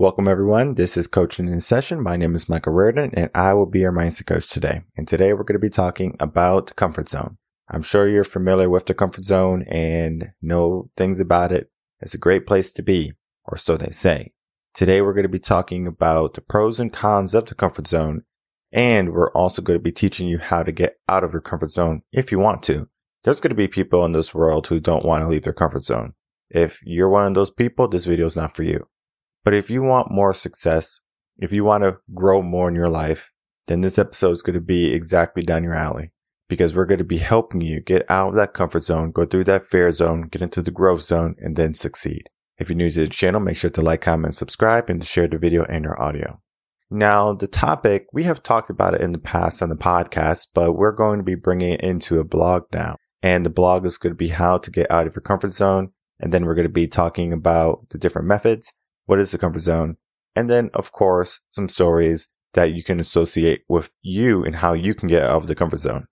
Welcome everyone. This is Coaching in Session. My name is Michael Rearden and I will be your mindset coach today. And today we're going to be talking about comfort zone. I'm sure you're familiar with the comfort zone and know things about it. It's a great place to be, or so they say. Today we're going to be talking about the pros and cons of the comfort zone. And we're also going to be teaching you how to get out of your comfort zone if you want to. There's going to be people in this world who don't want to leave their comfort zone. If you're one of those people, this video is not for you. But if you want more success, if you want to grow more in your life, then this episode is going to be exactly down your alley because we're going to be helping you get out of that comfort zone, go through that fear zone, get into the growth zone, and then succeed. If you're new to the channel, make sure to like, comment, subscribe, and to share the video and your audio. Now, the topic, we have talked about it in the past on the podcast, but we're going to be bringing it into a blog now. And the blog is going to be how to get out of your comfort zone. And then we're going to be talking about the different methods what is the comfort zone? And then, of course, some stories that you can associate with you and how you can get out of the comfort zone.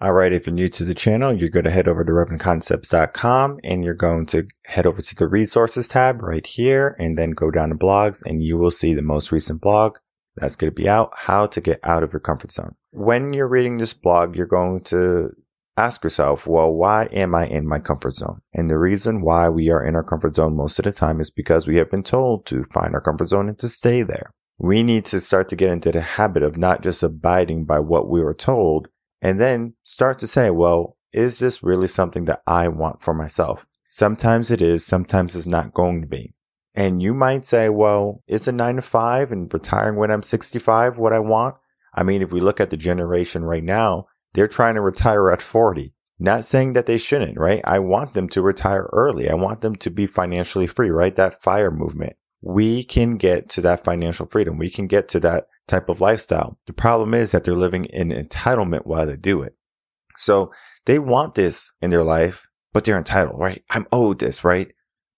All right. If you're new to the channel, you're going to head over to revenconcepts.com and you're going to head over to the resources tab right here and then go down to blogs and you will see the most recent blog that's going to be out, how to get out of your comfort zone. When you're reading this blog, you're going to ask yourself, well, why am I in my comfort zone? And the reason why we are in our comfort zone most of the time is because we have been told to find our comfort zone and to stay there. We need to start to get into the habit of not just abiding by what we were told and then start to say, well, is this really something that I want for myself? Sometimes it is, sometimes it's not going to be. And you might say, well, is a nine to five and retiring when I'm 65 what I want? I mean, if we look at the generation right now, they're trying to retire at 40. Not saying that they shouldn't, right? I want them to retire early. I want them to be financially free, right? That fire movement. We can get to that financial freedom. We can get to that type of lifestyle. The problem is that they're living in entitlement while they do it. So they want this in their life, but they're entitled, right? I'm owed this, right?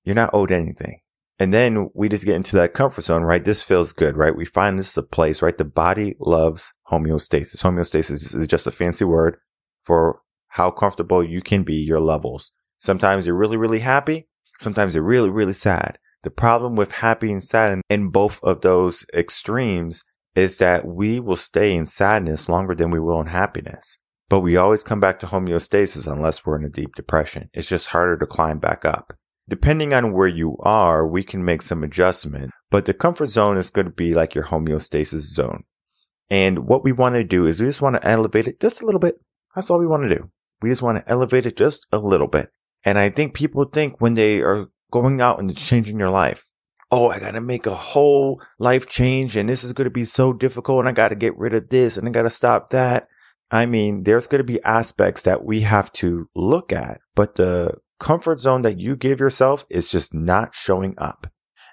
You're not owed anything. And then we just get into that comfort zone, right? This feels good, right? We find this is a place, right? The body loves homeostasis. Homeostasis is just a fancy word for how comfortable you can be, your levels. Sometimes you're really, really happy. Sometimes you're really, really sad. The problem with happy and sad in both of those extremes is that we will stay in sadness longer than we will in happiness. But we always come back to homeostasis unless we're in a deep depression. It's just harder to climb back up. Depending on where you are, we can make some adjustment, but the comfort zone is going to be like your homeostasis zone. And what we want to do is we just want to elevate it just a little bit. That's all we want to do. We just want to elevate it just a little bit. And I think people think when they are going out and changing their life, oh, I got to make a whole life change and this is going to be so difficult and I got to get rid of this and I got to stop that. I mean, there's going to be aspects that we have to look at, but the comfort zone that you give yourself is just not showing up.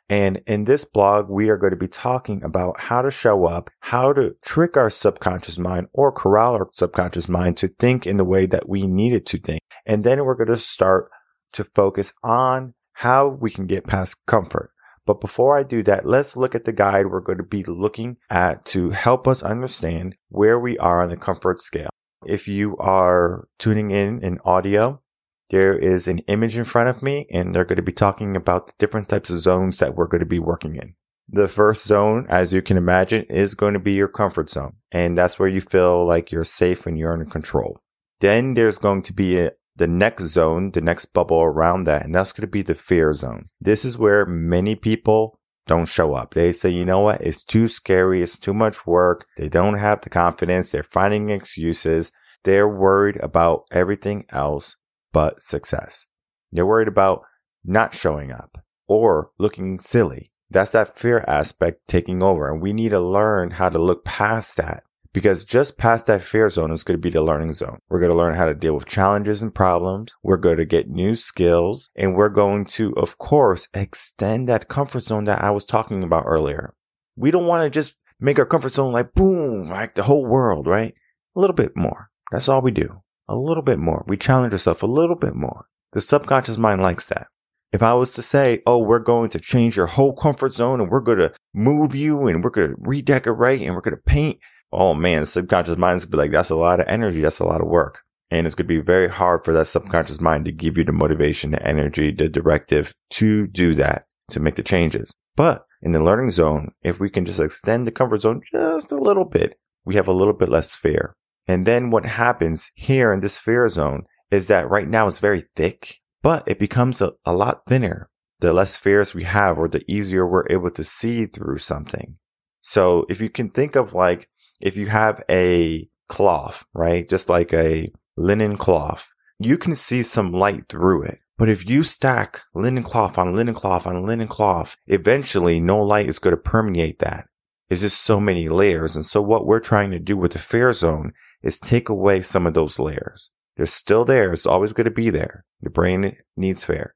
And in this blog, we are going to be talking about how to show up, how to trick our subconscious mind or corral our subconscious mind to think in the way that we need it to think. And then we're going to start to focus on how we can get past comfort. But before I do that, let's look at the guide we're going to be looking at to help us understand where we are on the comfort scale. If you are tuning in in audio, there is an image in front of me and they're going to be talking about the different types of zones that we're going to be working in. The first zone, as you can imagine, is going to be your comfort zone. And that's where you feel like you're safe and you're in control. Then there's going to be a, the next zone, the next bubble around that. And that's going to be the fear zone. This is where many people don't show up. They say, you know what? It's too scary. It's too much work. They don't have the confidence. They're finding excuses. They're worried about everything else but success. They're worried about not showing up or looking silly. That's that fear aspect taking over. And we need to learn how to look past that because just past that fear zone is going to be the learning zone. We're going to learn how to deal with challenges and problems. We're going to get new skills and we're going to, of course, extend that comfort zone that I was talking about earlier. We don't want to just make our comfort zone like boom, like the whole world, right? A little bit more. That's all we do a little bit more. We challenge ourselves a little bit more. The subconscious mind likes that. If I was to say, oh, we're going to change your whole comfort zone and we're going to move you and we're going to redecorate and we're going to paint. Oh man, subconscious mind's going to be like, that's a lot of energy. That's a lot of work. And it's going to be very hard for that subconscious mind to give you the motivation, the energy, the directive to do that, to make the changes. But in the learning zone, if we can just extend the comfort zone just a little bit, we have a little bit less fear. And then what happens here in this fear zone is that right now it's very thick, but it becomes a, a lot thinner. The less fears we have or the easier we're able to see through something. So if you can think of like, if you have a cloth, right? Just like a linen cloth, you can see some light through it. But if you stack linen cloth on linen cloth on linen cloth, eventually no light is going to permeate that. It's just so many layers. And so what we're trying to do with the fear zone is take away some of those layers. They're still there. It's always going to be there. The brain needs fear.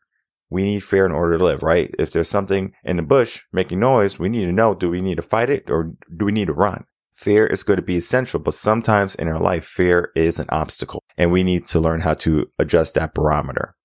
We need fear in order to live, right? If there's something in the bush making noise, we need to know, do we need to fight it or do we need to run? Fear is going to be essential, but sometimes in our life, fear is an obstacle and we need to learn how to adjust that barometer.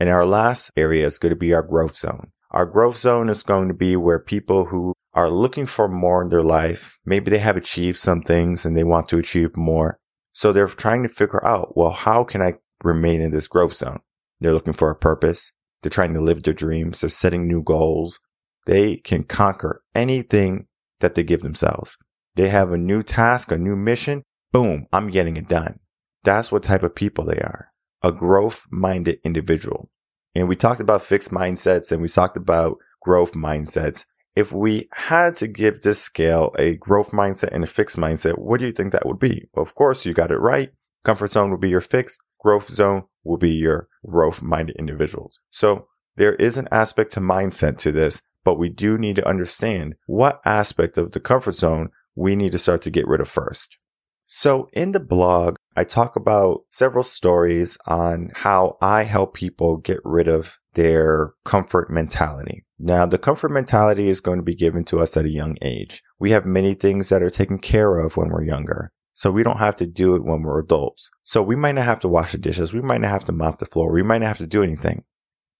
And our last area is going to be our growth zone. Our growth zone is going to be where people who are looking for more in their life, maybe they have achieved some things and they want to achieve more. So they're trying to figure out, well, how can I remain in this growth zone? They're looking for a purpose. They're trying to live their dreams. They're setting new goals. They can conquer anything that they give themselves. They have a new task, a new mission. Boom, I'm getting it done. That's what type of people they are. A growth minded individual. And we talked about fixed mindsets and we talked about growth mindsets if we had to give this scale a growth mindset and a fixed mindset, what do you think that would be? Well, of course, you got it right. Comfort zone would be your fixed, growth zone will be your growth minded individuals. So there is an aspect to mindset to this, but we do need to understand what aspect of the comfort zone we need to start to get rid of first. So in the blog, I talk about several stories on how I help people get rid of their comfort mentality. Now, the comfort mentality is going to be given to us at a young age. We have many things that are taken care of when we're younger. So we don't have to do it when we're adults. So we might not have to wash the dishes. We might not have to mop the floor. We might not have to do anything.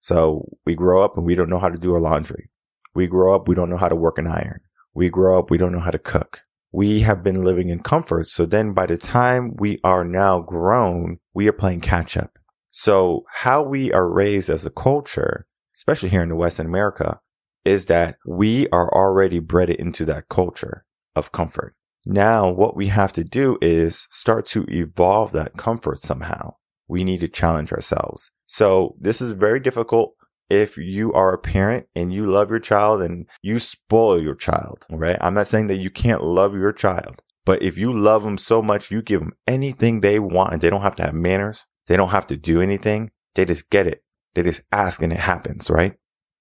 So we grow up and we don't know how to do our laundry. We grow up, we don't know how to work an iron. We grow up, we don't know how to cook we have been living in comfort. So then by the time we are now grown, we are playing catch up. So how we are raised as a culture, especially here in the West in America, is that we are already bred into that culture of comfort. Now what we have to do is start to evolve that comfort somehow. We need to challenge ourselves. So this is very difficult if you are a parent and you love your child and you spoil your child, right? I'm not saying that you can't love your child, but if you love them so much, you give them anything they want and they don't have to have manners. They don't have to do anything. They just get it. They just ask and it happens, right?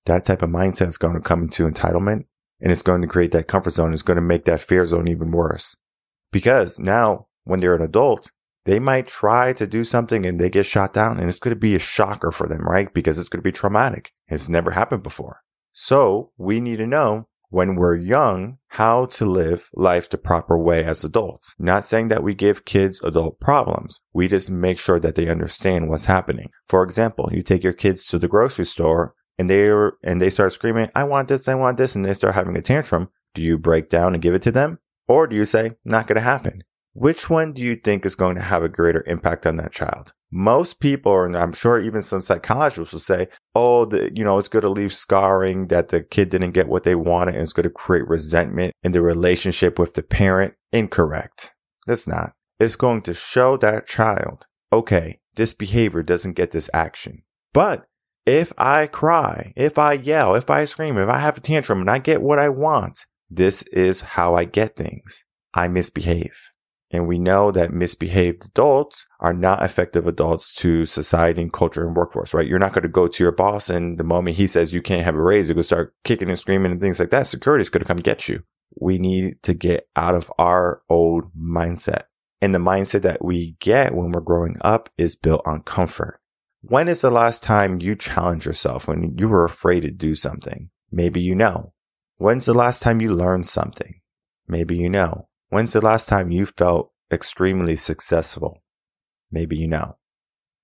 That type of mindset is going to come into entitlement and it's going to create that comfort zone. It's going to make that fear zone even worse because now when they're an adult, they might try to do something and they get shot down and it's going to be a shocker for them, right? Because it's going to be traumatic. It's never happened before. So we need to know when we're young how to live life the proper way as adults. Not saying that we give kids adult problems. We just make sure that they understand what's happening. For example, you take your kids to the grocery store and they and they start screaming, I want this, I want this, and they start having a tantrum. Do you break down and give it to them? Or do you say, not going to happen? Which one do you think is going to have a greater impact on that child? Most people, and I'm sure even some psychologists will say, oh, the, you know, it's going to leave scarring that the kid didn't get what they wanted and it's going to create resentment in the relationship with the parent. Incorrect. It's not. It's going to show that child, okay, this behavior doesn't get this action. But if I cry, if I yell, if I scream, if I have a tantrum and I get what I want, this is how I get things. I misbehave. And we know that misbehaved adults are not effective adults to society and culture and workforce, right? You're not going to go to your boss and the moment he says you can't have a raise, you're going to start kicking and screaming and things like that. Security is going to come get you. We need to get out of our old mindset. And the mindset that we get when we're growing up is built on comfort. When is the last time you challenged yourself when you were afraid to do something? Maybe you know. When's the last time you learned something? Maybe you know. When's the last time you felt extremely successful? Maybe you know.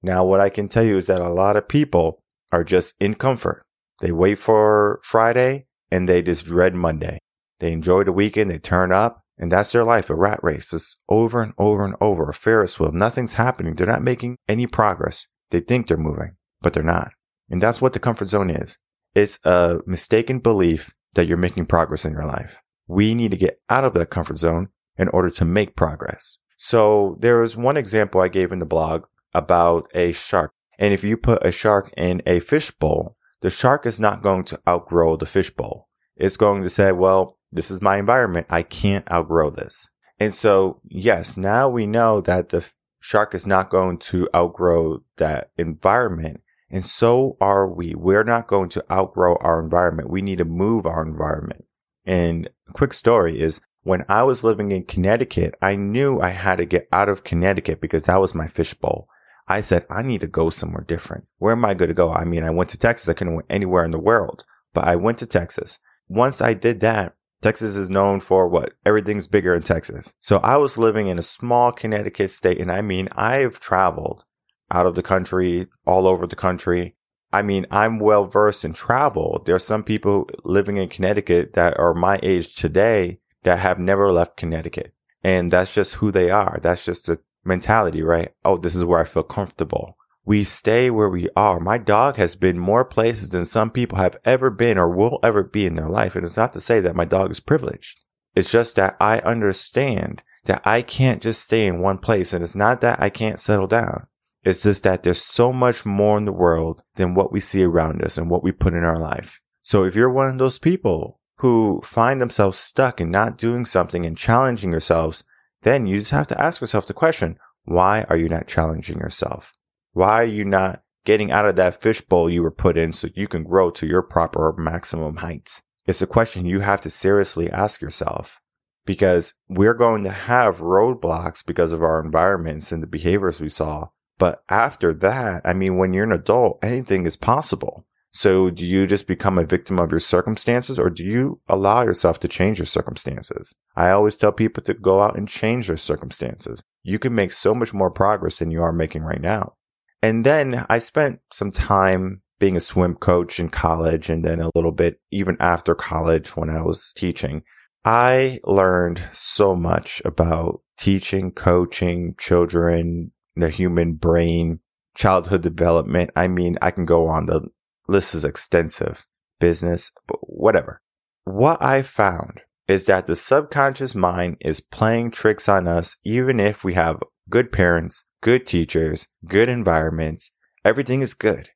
Now, what I can tell you is that a lot of people are just in comfort. They wait for Friday and they just dread Monday. They enjoy the weekend, they turn up, and that's their life, a rat race. It's over and over and over, a Ferris wheel. Nothing's happening. They're not making any progress. They think they're moving, but they're not. And that's what the comfort zone is. It's a mistaken belief that you're making progress in your life. We need to get out of that comfort zone in order to make progress. So there was one example I gave in the blog about a shark. And if you put a shark in a fish bowl, the shark is not going to outgrow the fish bowl. It's going to say, well, this is my environment. I can't outgrow this. And so, yes, now we know that the shark is not going to outgrow that environment. And so are we. We're not going to outgrow our environment. We need to move our environment. And quick story is when I was living in Connecticut, I knew I had to get out of Connecticut because that was my fishbowl. I said, I need to go somewhere different. Where am I going to go? I mean, I went to Texas. I couldn't go anywhere in the world, but I went to Texas. Once I did that, Texas is known for what? Everything's bigger in Texas. So I was living in a small Connecticut state. And I mean, I've traveled out of the country, all over the country. I mean, I'm well versed in travel. There are some people living in Connecticut that are my age today that have never left Connecticut. And that's just who they are. That's just the mentality, right? Oh, this is where I feel comfortable. We stay where we are. My dog has been more places than some people have ever been or will ever be in their life. And it's not to say that my dog is privileged. It's just that I understand that I can't just stay in one place. And it's not that I can't settle down. It's just that there's so much more in the world than what we see around us and what we put in our life. So if you're one of those people who find themselves stuck and not doing something and challenging yourselves, then you just have to ask yourself the question, why are you not challenging yourself? Why are you not getting out of that fishbowl you were put in so you can grow to your proper maximum heights? It's a question you have to seriously ask yourself because we're going to have roadblocks because of our environments and the behaviors we saw. But after that, I mean, when you're an adult, anything is possible. So do you just become a victim of your circumstances or do you allow yourself to change your circumstances? I always tell people to go out and change their circumstances. You can make so much more progress than you are making right now. And then I spent some time being a swim coach in college and then a little bit even after college when I was teaching. I learned so much about teaching, coaching children, the human brain, childhood development. I mean, I can go on. The list is extensive. Business, but whatever. What I found is that the subconscious mind is playing tricks on us even if we have good parents, good teachers, good environments. Everything is good,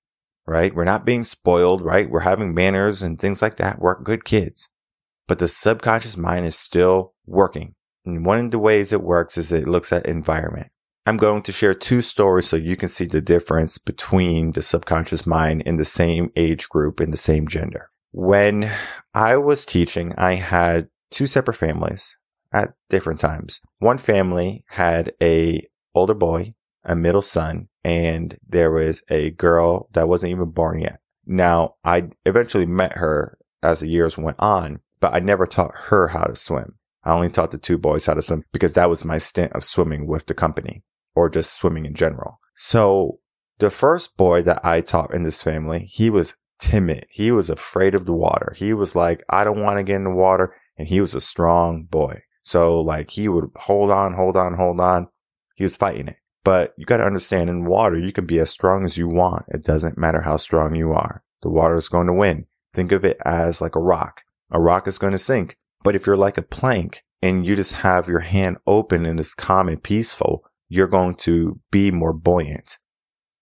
right? We're not being spoiled, right? We're having manners and things like that. We're good kids. But the subconscious mind is still working. And one of the ways it works is it looks at environment. I'm going to share two stories so you can see the difference between the subconscious mind in the same age group in the same gender. When I was teaching, I had two separate families at different times. One family had a older boy, a middle son, and there was a girl that wasn't even born yet. Now, I eventually met her as the years went on, but I never taught her how to swim. I only taught the two boys how to swim because that was my stint of swimming with the company or just swimming in general. So the first boy that I taught in this family, he was timid. He was afraid of the water. He was like, I don't want to get in the water. And he was a strong boy. So like he would hold on, hold on, hold on. He was fighting it. But you got to understand in water, you can be as strong as you want. It doesn't matter how strong you are. The water is going to win. Think of it as like a rock. A rock is going to sink. But if you're like a plank and you just have your hand open and it's calm and peaceful, you're going to be more buoyant.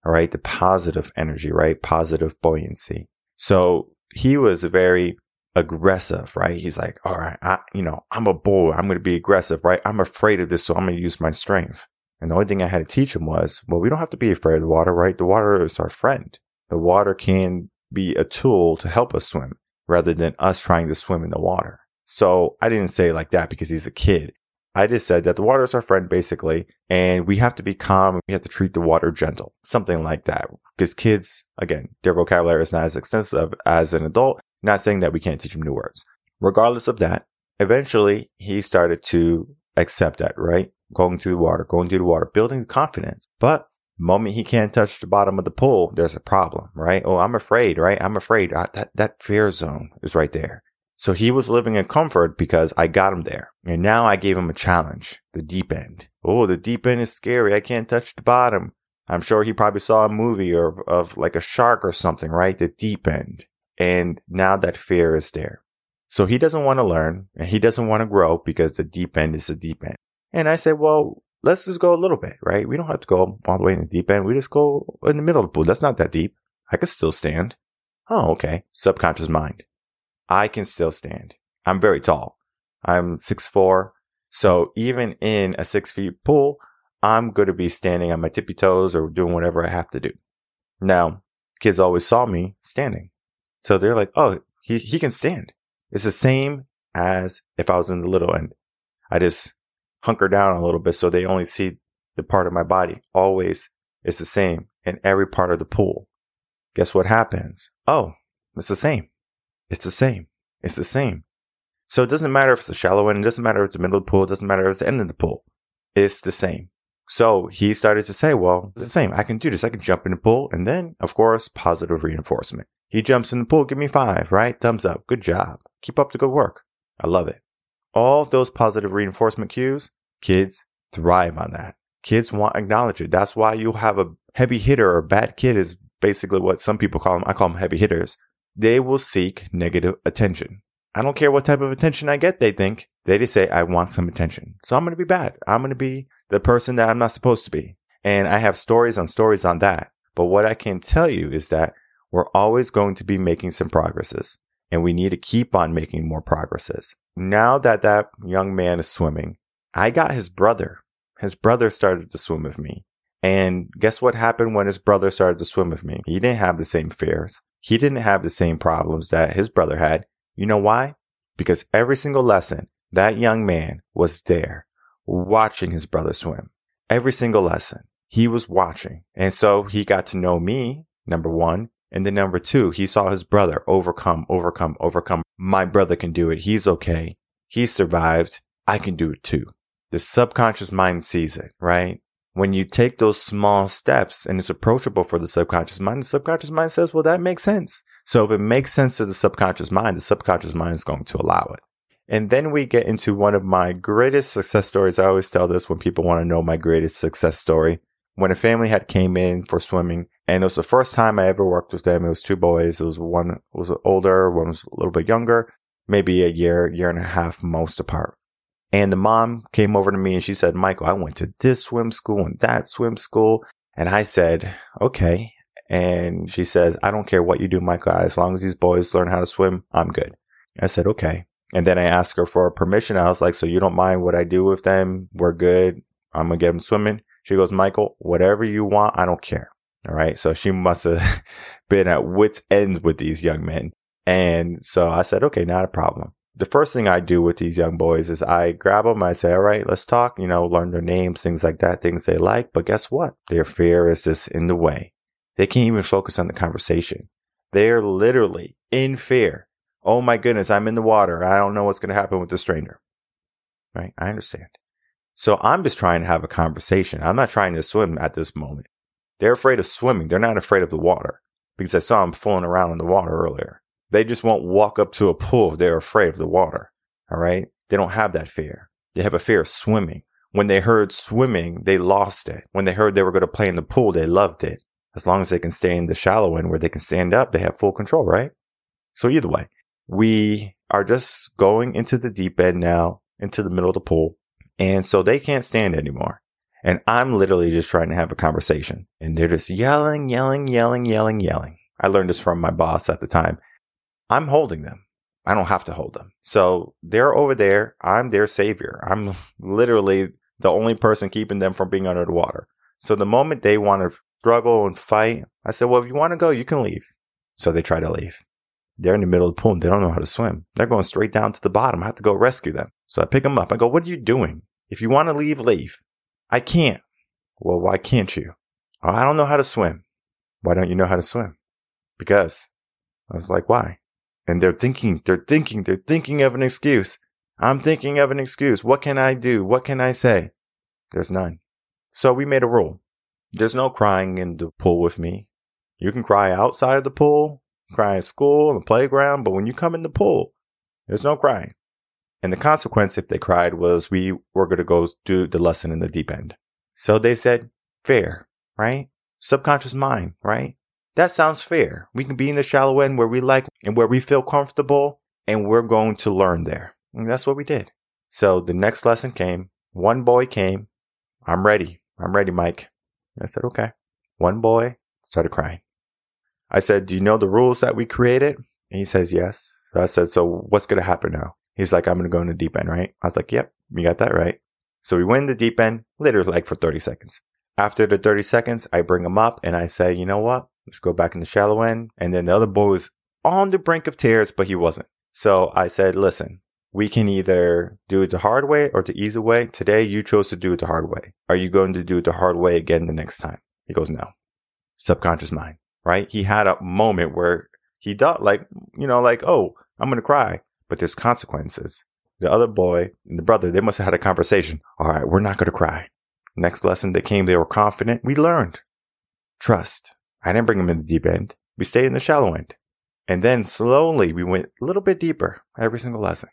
All right. The positive energy, right? Positive buoyancy. So he was very aggressive, right? He's like, all right, I, you know, I'm a boy. I'm going to be aggressive, right? I'm afraid of this. So I'm going to use my strength. And the only thing I had to teach him was, well, we don't have to be afraid of the water, right? The water is our friend. The water can be a tool to help us swim rather than us trying to swim in the water. So I didn't say like that because he's a kid. I just said that the water is our friend basically, and we have to be calm we have to treat the water gentle. Something like that. Because kids, again, their vocabulary is not as extensive as an adult. Not saying that we can't teach them new words. Regardless of that, eventually he started to accept that, right? Going through the water, going through the water, building confidence. But moment he can't touch the bottom of the pool, there's a problem, right? Oh, I'm afraid, right? I'm afraid. Uh, that, that fear zone is right there. So he was living in comfort because I got him there. And now I gave him a challenge, the deep end. Oh, the deep end is scary. I can't touch the bottom. I'm sure he probably saw a movie or of like a shark or something, right? The deep end. And now that fear is there. So he doesn't want to learn and he doesn't want to grow because the deep end is the deep end. And I said, well, let's just go a little bit, right? We don't have to go all the way in the deep end. We just go in the middle of the pool. That's not that deep. I can still stand. Oh, okay. Subconscious mind. I can still stand. I'm very tall. I'm six four. So even in a six feet pool, I'm going to be standing on my tippy toes or doing whatever I have to do. Now, kids always saw me standing. So they're like, oh, he, he can stand. It's the same as if I was in the little end. I just hunker down a little bit so they only see the part of my body. Always it's the same in every part of the pool. Guess what happens? Oh, it's the same. It's the same. It's the same. So it doesn't matter if it's a shallow end. It doesn't matter if it's the middle of the pool. It doesn't matter if it's the end of the pool. It's the same. So he started to say, well, it's the same. I can do this. I can jump in the pool. And then, of course, positive reinforcement. He jumps in the pool. Give me five, right? Thumbs up. Good job. Keep up the good work. I love it. All of those positive reinforcement cues, kids thrive on that. Kids want acknowledgement. That's why you have a heavy hitter or bad kid is basically what some people call them. I call them heavy hitters. They will seek negative attention. I don't care what type of attention I get, they think. They just say, I want some attention. So I'm going to be bad. I'm going to be the person that I'm not supposed to be. And I have stories on stories on that. But what I can tell you is that we're always going to be making some progresses and we need to keep on making more progresses. Now that that young man is swimming, I got his brother. His brother started to swim with me. And guess what happened when his brother started to swim with me? He didn't have the same fears. He didn't have the same problems that his brother had. You know why? Because every single lesson, that young man was there watching his brother swim. Every single lesson, he was watching. And so he got to know me, number one. And then number two, he saw his brother overcome, overcome, overcome. My brother can do it. He's okay. He survived. I can do it too. The subconscious mind sees it, right? When you take those small steps and it's approachable for the subconscious mind, the subconscious mind says, well, that makes sense. So if it makes sense to the subconscious mind, the subconscious mind is going to allow it. And then we get into one of my greatest success stories. I always tell this when people want to know my greatest success story. When a family had came in for swimming, and it was the first time I ever worked with them. It was two boys. It was one was older, one was a little bit younger, maybe a year, year and a half most apart. And the mom came over to me and she said, Michael, I went to this swim school and that swim school. And I said, okay. And she says, I don't care what you do, Michael. As long as these boys learn how to swim, I'm good. I said, okay. And then I asked her for permission. I was like, so you don't mind what I do with them? We're good. I'm going to get them swimming. She goes, Michael, whatever you want, I don't care. All right. So she must have been at wits ends with these young men. And so I said, okay, not a problem. The first thing I do with these young boys is I grab them. I say, all right, let's talk, you know, learn their names, things like that, things they like. But guess what? Their fear is just in the way. They can't even focus on the conversation. They're literally in fear Oh my goodness, I'm in the water. I don't know what's going to happen with the stranger. Right? I understand. So I'm just trying to have a conversation. I'm not trying to swim at this moment. They're afraid of swimming. They're not afraid of the water because I saw them fooling around in the water earlier. They just won't walk up to a pool if they're afraid of the water. All right. They don't have that fear. They have a fear of swimming. When they heard swimming, they lost it. When they heard they were going to play in the pool, they loved it. As long as they can stay in the shallow end where they can stand up, they have full control, right? So either way, we are just going into the deep end now, into the middle of the pool. And so they can't stand anymore. And I'm literally just trying to have a conversation. And they're just yelling, yelling, yelling, yelling, yelling. I learned this from my boss at the time. I'm holding them. I don't have to hold them. So they're over there. I'm their savior. I'm literally the only person keeping them from being under the water. So the moment they want to struggle and fight, I said, well, if you want to go, you can leave. So they try to leave. They're in the middle of the pool and they don't know how to swim. They're going straight down to the bottom. I have to go rescue them. So I pick them up. I go, what are you doing? If you want to leave, leave. I can't. Well, why can't you? Oh, I don't know how to swim. Why don't you know how to swim? Because I was like, why? And they're thinking, they're thinking, they're thinking of an excuse. I'm thinking of an excuse. What can I do? What can I say? There's none. So we made a rule. There's no crying in the pool with me. You can cry outside of the pool cry in school, on the playground, but when you come in the pool, there's no crying. And the consequence, if they cried, was we were going to go do the lesson in the deep end. So they said, fair, right? Subconscious mind, right? That sounds fair. We can be in the shallow end where we like and where we feel comfortable and we're going to learn there. And that's what we did. So the next lesson came. One boy came. I'm ready. I'm ready, Mike. I said, okay. One boy started crying. I said, do you know the rules that we created? And he says, yes. So I said, so what's going to happen now? He's like, I'm going to go in the deep end, right? I was like, yep, you got that right. So we went in the deep end, literally like for 30 seconds. After the 30 seconds, I bring him up and I say, you know what? Let's go back in the shallow end. And then the other boy was on the brink of tears, but he wasn't. So I said, listen, we can either do it the hard way or the easy way. Today, you chose to do it the hard way. Are you going to do it the hard way again the next time? He goes, no. Subconscious mind, right? He had a moment where he thought like, you know, like, oh, I'm going to cry, but there's consequences. The other boy and the brother, they must have had a conversation. All right, we're not going to cry. Next lesson they came, they were confident. We learned. Trust. I didn't bring them in the deep end. We stayed in the shallow end. And then slowly we went a little bit deeper every single lesson.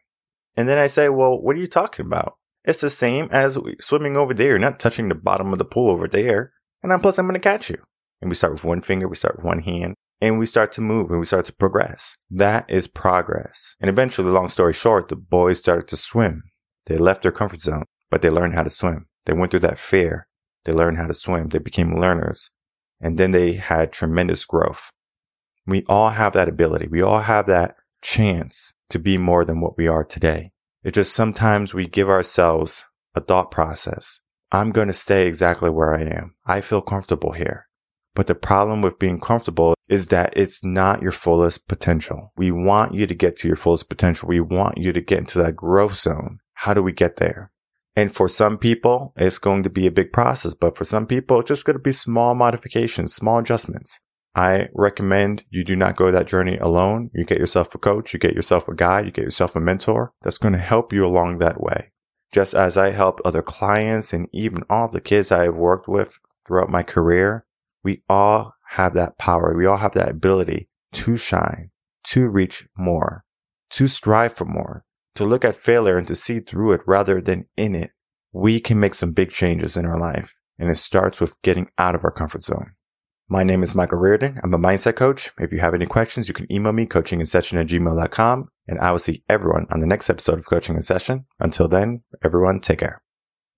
And then I say, well, what are you talking about? It's the same as swimming over there, You're not touching the bottom of the pool over there. And then plus I'm going to catch you. And we start with one finger, we start with one hand, and we start to move and we start to progress. That is progress. And eventually, long story short, the boys started to swim. They left their comfort zone, but they learned how to swim. They went through that fear. They learned how to swim. They became learners. And then they had tremendous growth. We all have that ability. We all have that chance to be more than what we are today. It's just sometimes we give ourselves a thought process. I'm going to stay exactly where I am. I feel comfortable here. But the problem with being comfortable is that it's not your fullest potential. We want you to get to your fullest potential. We want you to get into that growth zone. How do we get there? And for some people, it's going to be a big process, but for some people, it's just going to be small modifications, small adjustments. I recommend you do not go that journey alone. You get yourself a coach, you get yourself a guide, you get yourself a mentor that's going to help you along that way. Just as I helped other clients and even all the kids I have worked with throughout my career, we all have that power. We all have that ability to shine, to reach more, to strive for more, to look at failure and to see through it rather than in it. We can make some big changes in our life. And it starts with getting out of our comfort zone. My name is Michael Rearden. I'm a mindset coach. If you have any questions, you can email me coaching session at gmail.com and I will see everyone on the next episode of coaching in session. Until then, everyone take care.